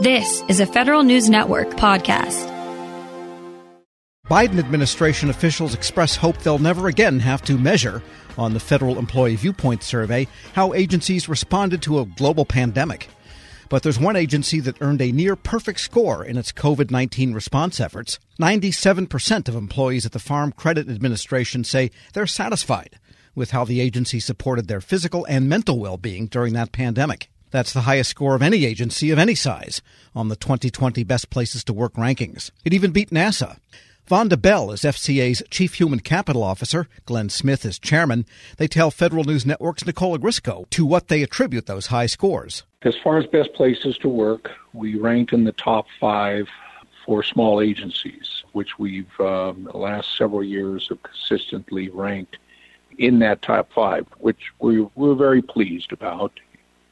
This is a Federal News Network podcast. Biden administration officials express hope they'll never again have to measure on the Federal Employee Viewpoint Survey how agencies responded to a global pandemic. But there's one agency that earned a near perfect score in its COVID 19 response efforts. 97% of employees at the Farm Credit Administration say they're satisfied with how the agency supported their physical and mental well being during that pandemic. That's the highest score of any agency of any size on the 2020 Best Places to Work rankings. It even beat NASA. Vonda Bell is FCA's Chief Human Capital Officer. Glenn Smith is Chairman. They tell Federal News Network's Nicole Ogrysko to what they attribute those high scores. As far as best places to work, we ranked in the top five for small agencies, which we've, um, the last several years, have consistently ranked in that top five, which we, we're very pleased about.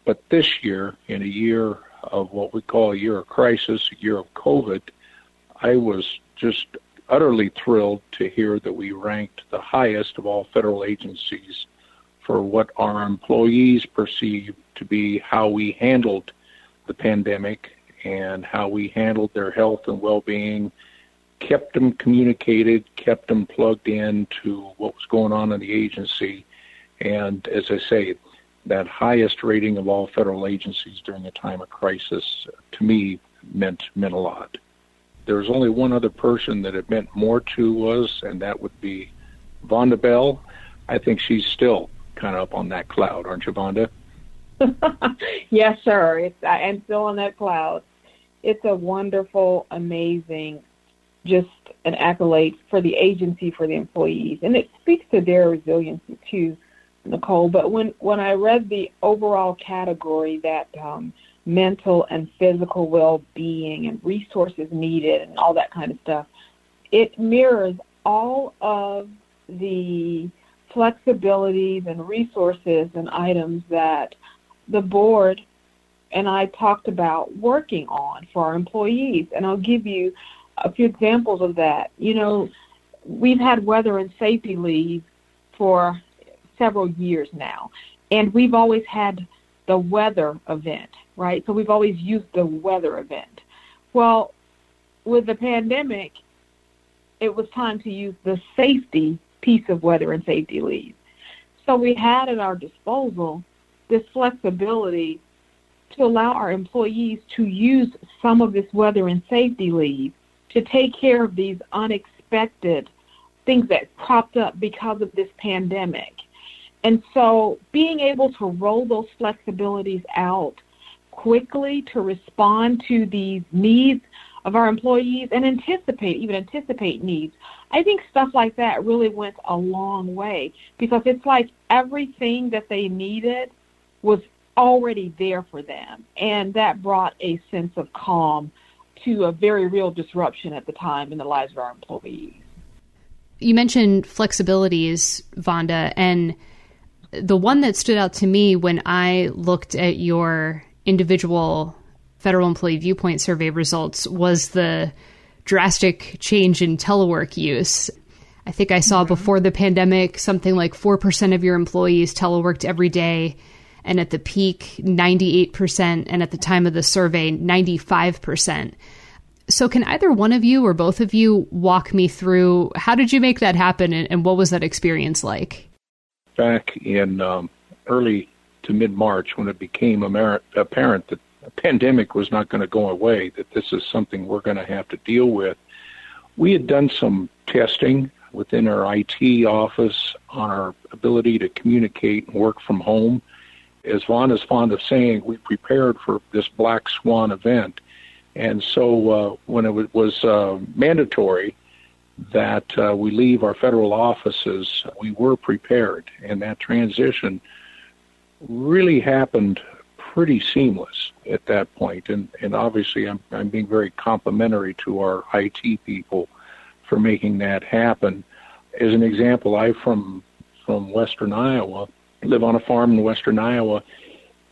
But this year, in a year of what we call a year of crisis, a year of COVID, I was just utterly thrilled to hear that we ranked the highest of all federal agencies for what our employees perceived to be how we handled the pandemic and how we handled their health and well-being, kept them communicated, kept them plugged in to what was going on in the agency. And as I say, that highest rating of all federal agencies during a time of crisis, to me, meant meant a lot. There was only one other person that it meant more to was, and that would be Vonda Bell. I think she's still kind of up on that cloud, aren't you, Vonda? yes, sir. It's, I am still on that cloud. It's a wonderful, amazing, just an accolade for the agency, for the employees, and it speaks to their resiliency too Nicole. But when when I read the overall category that um, mental and physical well-being and resources needed and all that kind of stuff, it mirrors all of the flexibilities and resources and items that the board and I talked about working on for our employees. And I'll give you a few examples of that. You know, we've had weather and safety leave for several years now. And we've always had the weather event, right? So we've always used the weather event. Well, with the pandemic, it was time to use the safety piece of weather and safety leave. So we had at our disposal this flexibility to allow our employees to use some of this weather and safety leave to take care of these unexpected things that popped up because of this pandemic. And so being able to roll those flexibilities out quickly to respond to these needs of our employees and anticipate, even anticipate needs. I think stuff like that really went a long way because it's like everything that they needed was already there for them. And that brought a sense of calm to a very real disruption at the time in the lives of our employees. You mentioned flexibilities, Vonda, and the one that stood out to me when I looked at your individual federal employee viewpoint survey results was the drastic change in telework use. I think I saw mm-hmm. before the pandemic something like 4% of your employees teleworked every day, and at the peak, 98%, and at the time of the survey, 95%. So, can either one of you or both of you walk me through how did you make that happen and, and what was that experience like? Back in um, early to mid March when it became apparent that the pandemic was not going to go away, that this is something we're going to have to deal with. We had done some testing within our IT office on our ability to communicate and work from home. As Vaughn is fond of saying, we prepared for this black swan event. And so uh, when it was uh, mandatory, that uh, we leave our federal offices, we were prepared, and that transition really happened pretty seamless at that point. And, and obviously, I'm, I'm being very complimentary to our IT people for making that happen. As an example, I from from Western Iowa, live on a farm in Western Iowa.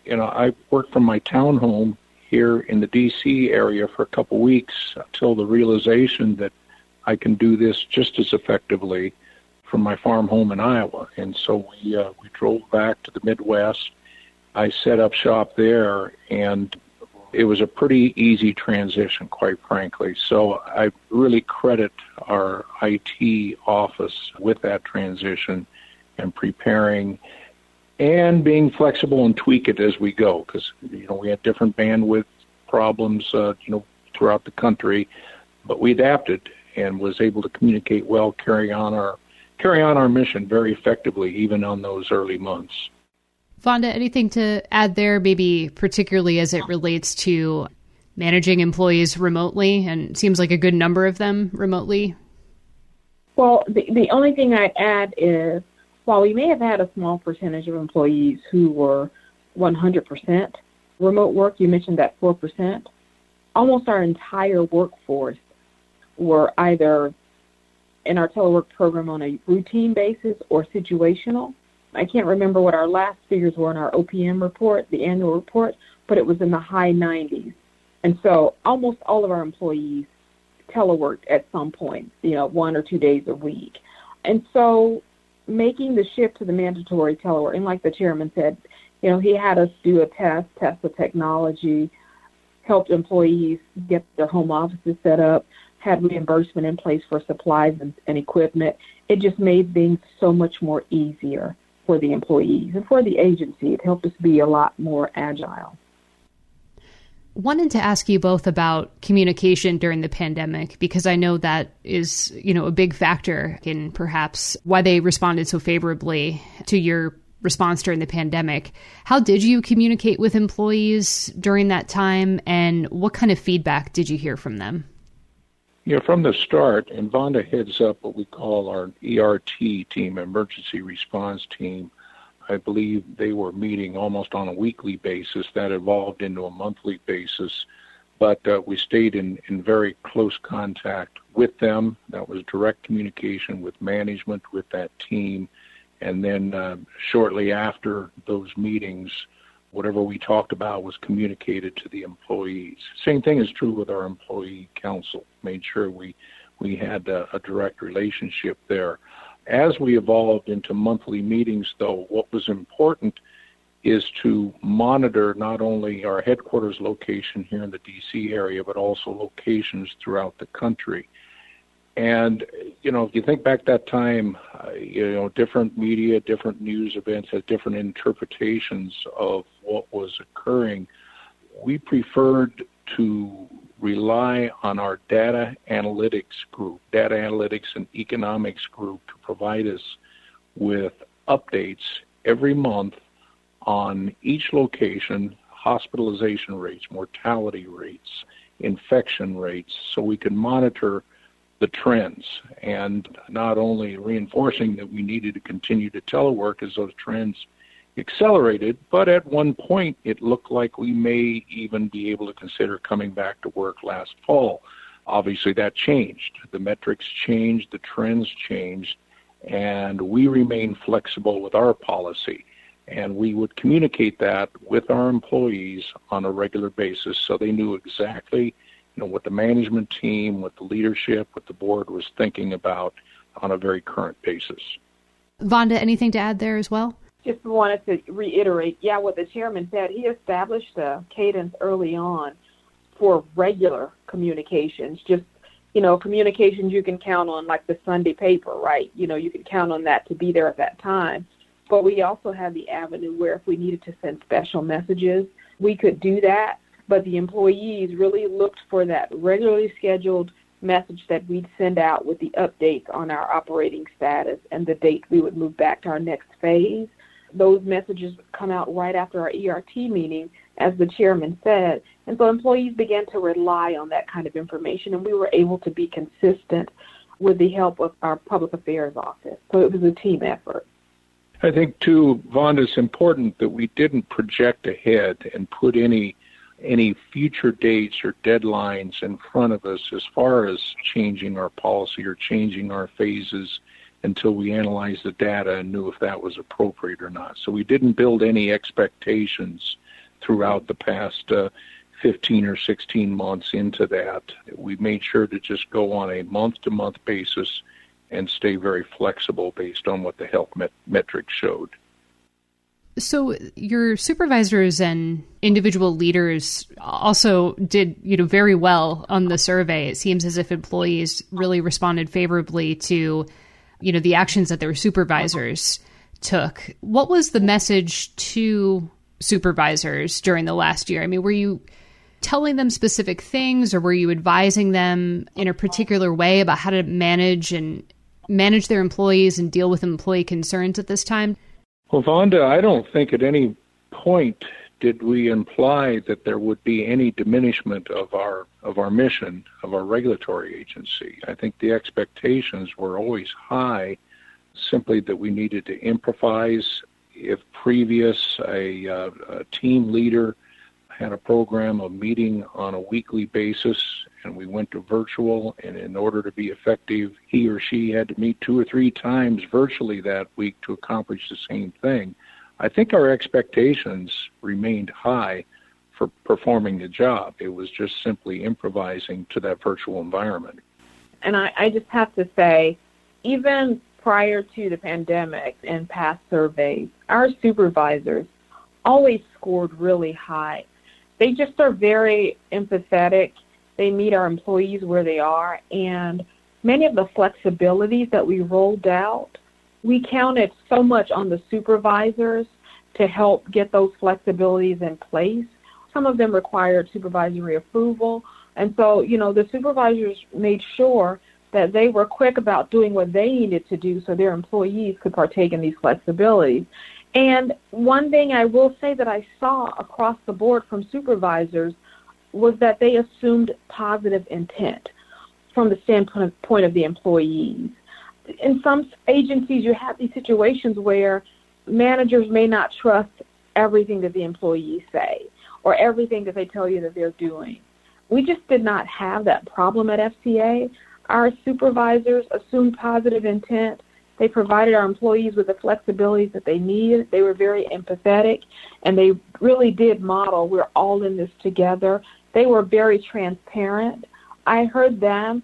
You know, I worked from my townhome here in the D.C. area for a couple weeks until the realization that I can do this just as effectively from my farm home in Iowa. And so we uh, we drove back to the Midwest. I set up shop there and it was a pretty easy transition, quite frankly. So I really credit our IT office with that transition and preparing and being flexible and tweak it as we go because you know we had different bandwidth problems uh, you know throughout the country, but we adapted and was able to communicate well, carry on our carry on our mission very effectively even on those early months. Vonda, anything to add there, maybe particularly as it relates to managing employees remotely? And it seems like a good number of them remotely. Well, the, the only thing I'd add is while we may have had a small percentage of employees who were 100% remote work, you mentioned that 4%, almost our entire workforce were either in our telework program on a routine basis or situational. I can't remember what our last figures were in our OPM report, the annual report, but it was in the high 90s. And so almost all of our employees teleworked at some point, you know, one or two days a week. And so making the shift to the mandatory telework, and like the chairman said, you know, he had us do a test, test the technology, helped employees get their home offices set up, had reimbursement in place for supplies and, and equipment. It just made things so much more easier for the employees and for the agency. It helped us be a lot more agile. Wanted to ask you both about communication during the pandemic because I know that is, you know, a big factor in perhaps why they responded so favorably to your response during the pandemic. How did you communicate with employees during that time and what kind of feedback did you hear from them? Yeah, from the start, and Vonda heads up what we call our ERT team, emergency response team. I believe they were meeting almost on a weekly basis. That evolved into a monthly basis, but uh, we stayed in, in very close contact with them. That was direct communication with management, with that team. And then uh, shortly after those meetings, whatever we talked about was communicated to the employees. Same thing is true with our employee council. Made sure we we had a, a direct relationship there. As we evolved into monthly meetings, though, what was important is to monitor not only our headquarters location here in the DC area, but also locations throughout the country. And you know, if you think back that time, uh, you know, different media, different news events had different interpretations of what was occurring. We preferred to rely on our data analytics group, data analytics and economics group, to provide us with updates every month on each location, hospitalization rates, mortality rates, infection rates, so we can monitor the trends and not only reinforcing that we needed to continue to telework as those trends accelerated, but at one point it looked like we may even be able to consider coming back to work last fall. Obviously, that changed. The metrics changed, the trends changed, and we remain flexible with our policy. And we would communicate that with our employees on a regular basis so they knew exactly you know, what the management team, what the leadership, what the board was thinking about on a very current basis. Vonda, anything to add there as well? Just wanted to reiterate, yeah, what the chairman said. He established a cadence early on for regular communications, just you know, communications you can count on, like the Sunday paper, right? You know, you can count on that to be there at that time. But we also had the avenue where if we needed to send special messages, we could do that but the employees really looked for that regularly scheduled message that we'd send out with the updates on our operating status and the date we would move back to our next phase. Those messages come out right after our ERT meeting, as the chairman said. And so employees began to rely on that kind of information, and we were able to be consistent with the help of our public affairs office. So it was a team effort. I think, too, Vonda, it's important that we didn't project ahead and put any any future dates or deadlines in front of us as far as changing our policy or changing our phases until we analyzed the data and knew if that was appropriate or not. So we didn't build any expectations throughout the past uh, 15 or 16 months into that. We made sure to just go on a month to month basis and stay very flexible based on what the health met- metrics showed. So your supervisors and individual leaders also did, you know, very well on the survey. It seems as if employees really responded favorably to, you know, the actions that their supervisors took. What was the message to supervisors during the last year? I mean, were you telling them specific things or were you advising them in a particular way about how to manage and manage their employees and deal with employee concerns at this time? Well, Vonda, I don't think at any point did we imply that there would be any diminishment of our of our mission of our regulatory agency. I think the expectations were always high, simply that we needed to improvise. If previous a, uh, a team leader had a program of meeting on a weekly basis and we went to virtual and in order to be effective he or she had to meet two or three times virtually that week to accomplish the same thing. I think our expectations remained high for performing the job. It was just simply improvising to that virtual environment. And i, I just have to say even prior to the pandemic and past surveys our supervisors always scored really high they just are very empathetic. They meet our employees where they are, and many of the flexibilities that we rolled out, we counted so much on the supervisors to help get those flexibilities in place. Some of them required supervisory approval, and so you know the supervisors made sure that they were quick about doing what they needed to do so their employees could partake in these flexibilities. And one thing I will say that I saw across the board from supervisors was that they assumed positive intent from the standpoint of the employees. In some agencies, you have these situations where managers may not trust everything that the employees say or everything that they tell you that they're doing. We just did not have that problem at FCA. Our supervisors assumed positive intent they provided our employees with the flexibilities that they needed. They were very empathetic, and they really did model we're all in this together. They were very transparent. I heard them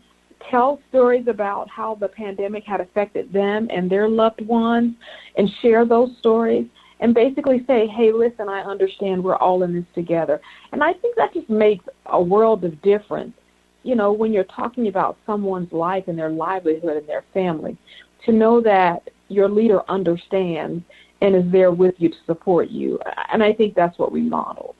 tell stories about how the pandemic had affected them and their loved ones and share those stories and basically say, hey, listen, I understand we're all in this together. And I think that just makes a world of difference, you know, when you're talking about someone's life and their livelihood and their family to know that your leader understands and is there with you to support you. And I think that's what we modeled.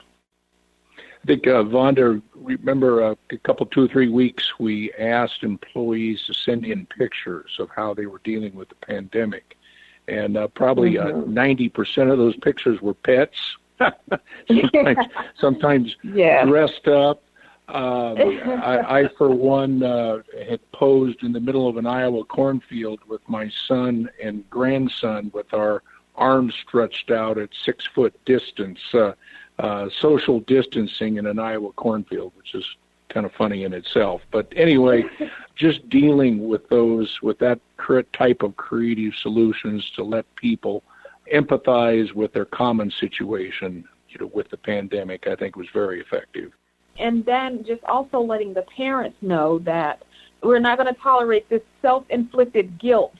I think, uh, Vonda, remember uh, a couple, two or three weeks, we asked employees to send in pictures of how they were dealing with the pandemic. And uh, probably uh, mm-hmm. 90% of those pictures were pets. sometimes, sometimes yeah. dressed up, um, I, I, for one, uh, had posed in the middle of an Iowa cornfield with my son and grandson with our arms stretched out at six foot distance, uh, uh, social distancing in an Iowa cornfield, which is kind of funny in itself. But anyway, just dealing with those, with that type of creative solutions to let people empathize with their common situation, you know, with the pandemic, I think was very effective and then just also letting the parents know that we're not going to tolerate this self-inflicted guilt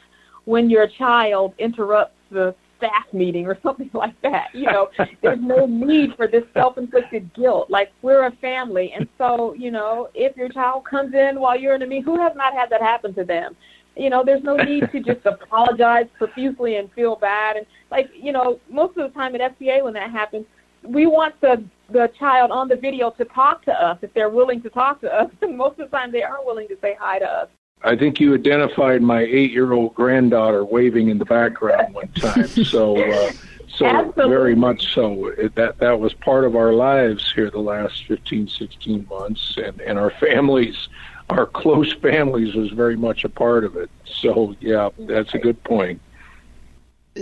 when your child interrupts the staff meeting or something like that. You know, there's no need for this self-inflicted guilt. Like we're a family, and so you know, if your child comes in while you're in a meeting, who has not had that happen to them? You know, there's no need to just apologize profusely and feel bad. And like, you know, most of the time at FCA when that happens, we want the the child on the video to talk to us if they're willing to talk to us. And most of the time, they are willing to say hi to us. I think you identified my eight-year-old granddaughter waving in the background one time. So, uh, so Absolutely. very much so. It, that that was part of our lives here the last 15, 16 months, and and our families, our close families, was very much a part of it. So, yeah, that's a good point.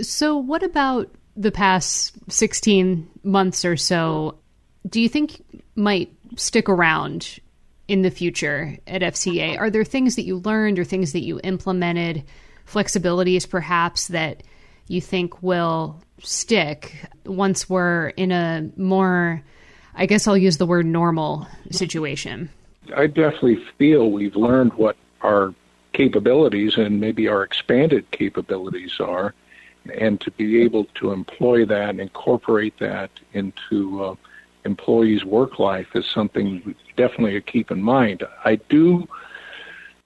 So, what about the past 16 months or so, do you think might stick around in the future at FCA? Are there things that you learned or things that you implemented, flexibilities perhaps that you think will stick once we're in a more, I guess I'll use the word normal situation? I definitely feel we've learned what our capabilities and maybe our expanded capabilities are and to be able to employ that and incorporate that into uh, employees' work life is something definitely to keep in mind. I do.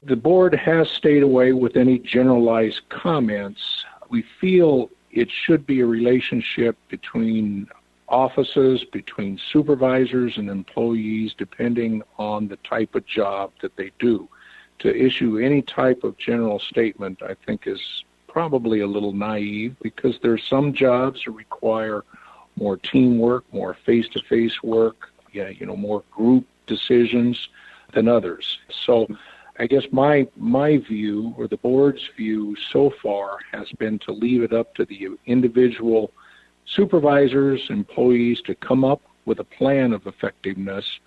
The board has stayed away with any generalized comments. We feel it should be a relationship between offices, between supervisors and employees, depending on the type of job that they do. To issue any type of general statement, I think, is probably a little naive because there are some jobs that require more teamwork, more face-to-face work, yeah, you know, more group decisions than others. So I guess my my view or the board's view so far has been to leave it up to the individual supervisors, employees to come up with a plan of effectiveness,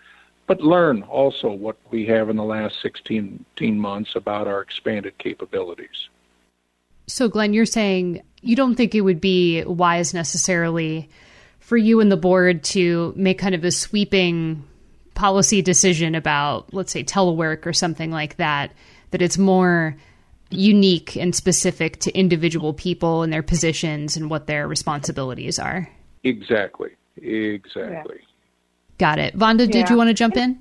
but learn also what we have in the last 16 months about our expanded capabilities. So, Glenn, you're saying you don't think it would be wise necessarily for you and the board to make kind of a sweeping policy decision about, let's say, telework or something like that, that it's more unique and specific to individual people and their positions and what their responsibilities are. Exactly. Exactly. Got it. Vonda, yeah. did you want to jump in?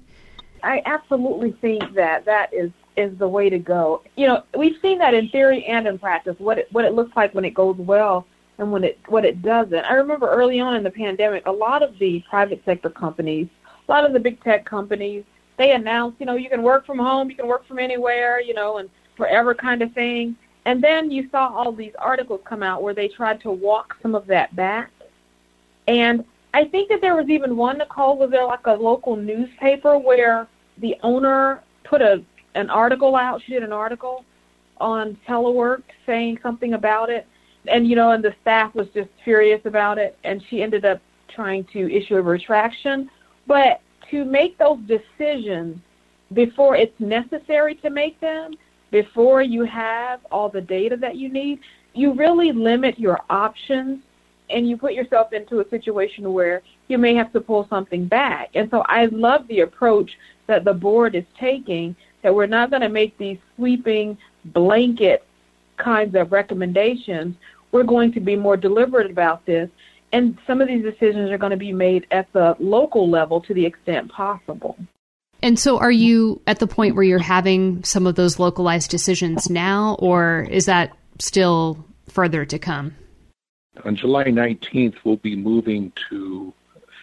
I absolutely think that that is is the way to go. You know, we've seen that in theory and in practice. What it, what it looks like when it goes well and when it what it doesn't. I remember early on in the pandemic, a lot of the private sector companies, a lot of the big tech companies, they announced, you know, you can work from home, you can work from anywhere, you know, and forever kind of thing. And then you saw all these articles come out where they tried to walk some of that back. And I think that there was even one, Nicole, was there like a local newspaper where the owner put a an article out. She did an article on telework saying something about it. And, you know, and the staff was just furious about it. And she ended up trying to issue a retraction. But to make those decisions before it's necessary to make them, before you have all the data that you need, you really limit your options and you put yourself into a situation where you may have to pull something back. And so I love the approach that the board is taking that we're not going to make these sweeping blanket kinds of recommendations. We're going to be more deliberate about this. And some of these decisions are going to be made at the local level to the extent possible. And so, are you at the point where you're having some of those localized decisions now, or is that still further to come? On July 19th, we'll be moving to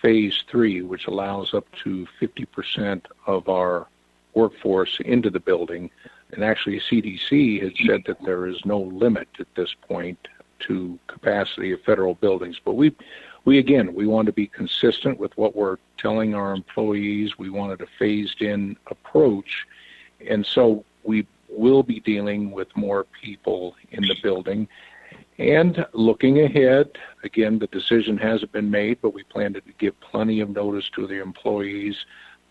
phase three, which allows up to 50% of our workforce into the building. And actually, CDC has said that there is no limit at this point to capacity of federal buildings. But we, we again, we want to be consistent with what we're telling our employees. We wanted a phased-in approach, and so we will be dealing with more people in the building. And looking ahead, again, the decision hasn't been made, but we plan to give plenty of notice to the employees.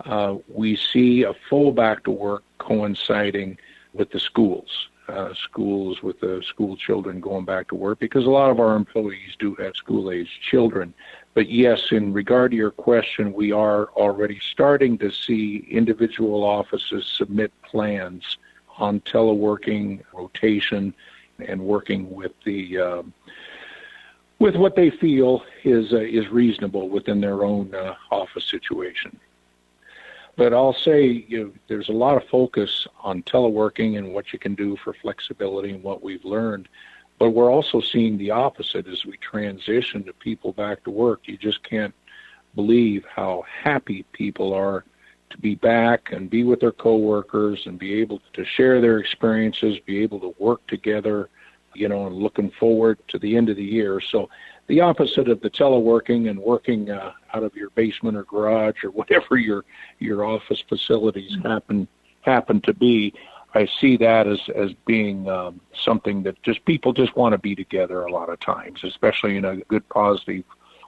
Uh, we see a full back to work coinciding with the schools, uh, schools with the school children going back to work, because a lot of our employees do have school age children. But yes, in regard to your question, we are already starting to see individual offices submit plans on teleworking, rotation, and working with the uh, with what they feel is uh, is reasonable within their own uh, office situation. But I'll say you there's a lot of focus on teleworking and what you can do for flexibility and what we've learned. But we're also seeing the opposite as we transition to people back to work. You just can't believe how happy people are to be back and be with their coworkers and be able to share their experiences, be able to work together, you know, and looking forward to the end of the year. So the opposite of the teleworking and working uh, out of your basement or garage or whatever your your office facilities happen happen to be. I see that as as being um, something that just people just want to be together a lot of times, especially in a good positive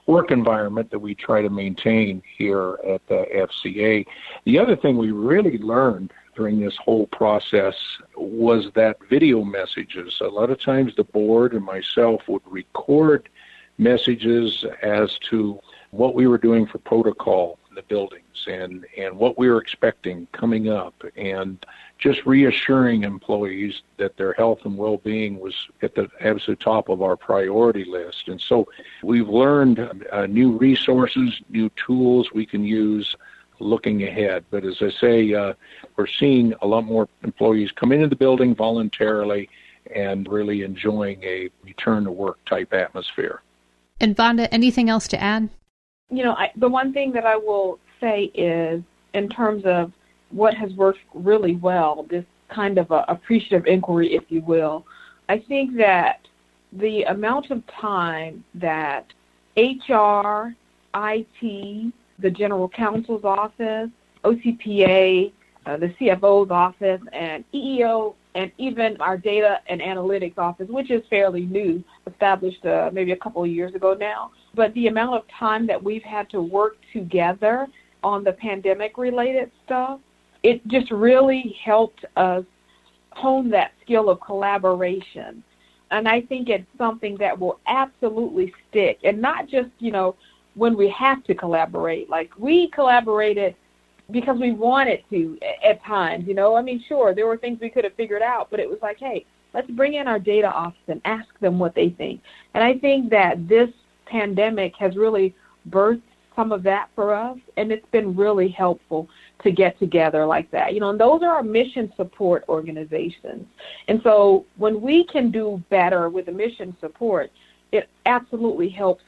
work environment that we try to maintain here at the FCA. The other thing we really learned during this whole process was that video messages. A lot of times the board and myself would record messages as to what we were doing for protocol, in the buildings and, and what we were expecting coming up and just reassuring employees that their health and well-being was at the absolute top of our priority list. And so we've learned uh, new resources, new tools we can use looking ahead. But as I say, uh, we're seeing a lot more employees come into the building voluntarily and really enjoying a return to work type atmosphere. And Vonda, anything else to add? You know, I, the one thing that I will say is in terms of what has worked really well, this kind of a appreciative inquiry, if you will, I think that the amount of time that HR, IT, the general counsel's office, OCPA, uh, the CFO's office, and EEO, and even our data and analytics office, which is fairly new, established uh, maybe a couple of years ago now. But the amount of time that we've had to work together on the pandemic related stuff, it just really helped us hone that skill of collaboration. And I think it's something that will absolutely stick. And not just, you know, when we have to collaborate. Like we collaborated because we wanted to at times, you know. I mean, sure, there were things we could have figured out, but it was like, hey, let's bring in our data office and ask them what they think. And I think that this pandemic has really birthed some of that for us, and it's been really helpful to get together like that. You know, and those are our mission support organizations. And so when we can do better with the mission support, it absolutely helps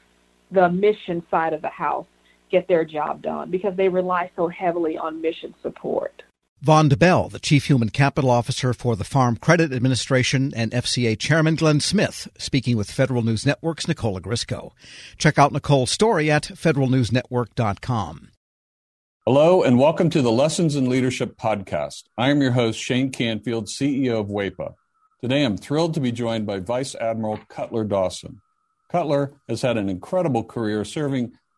the mission side of the house get their job done because they rely so heavily on mission support. Vonda Bell, the Chief Human Capital Officer for the Farm Credit Administration, and FCA Chairman Glenn Smith, speaking with Federal News Network's Nicole Ogrysko. Check out Nicole's story at federalnewsnetwork.com. Hello, and welcome to the Lessons in Leadership podcast. I am your host, Shane Canfield, CEO of WEPA. Today, I'm thrilled to be joined by Vice Admiral Cutler Dawson. Cutler has had an incredible career serving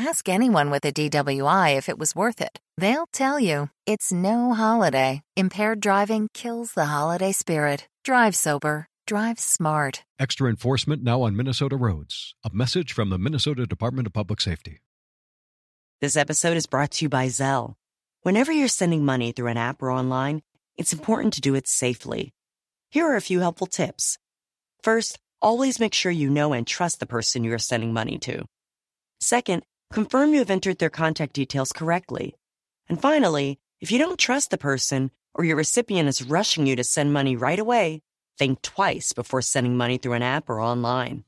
Ask anyone with a DWI if it was worth it. They'll tell you it's no holiday. Impaired driving kills the holiday spirit. Drive sober. Drive smart. Extra enforcement now on Minnesota roads. A message from the Minnesota Department of Public Safety. This episode is brought to you by Zelle. Whenever you're sending money through an app or online, it's important to do it safely. Here are a few helpful tips. First, always make sure you know and trust the person you are sending money to. Second, confirm you have entered their contact details correctly. And finally, if you don't trust the person or your recipient is rushing you to send money right away, think twice before sending money through an app or online.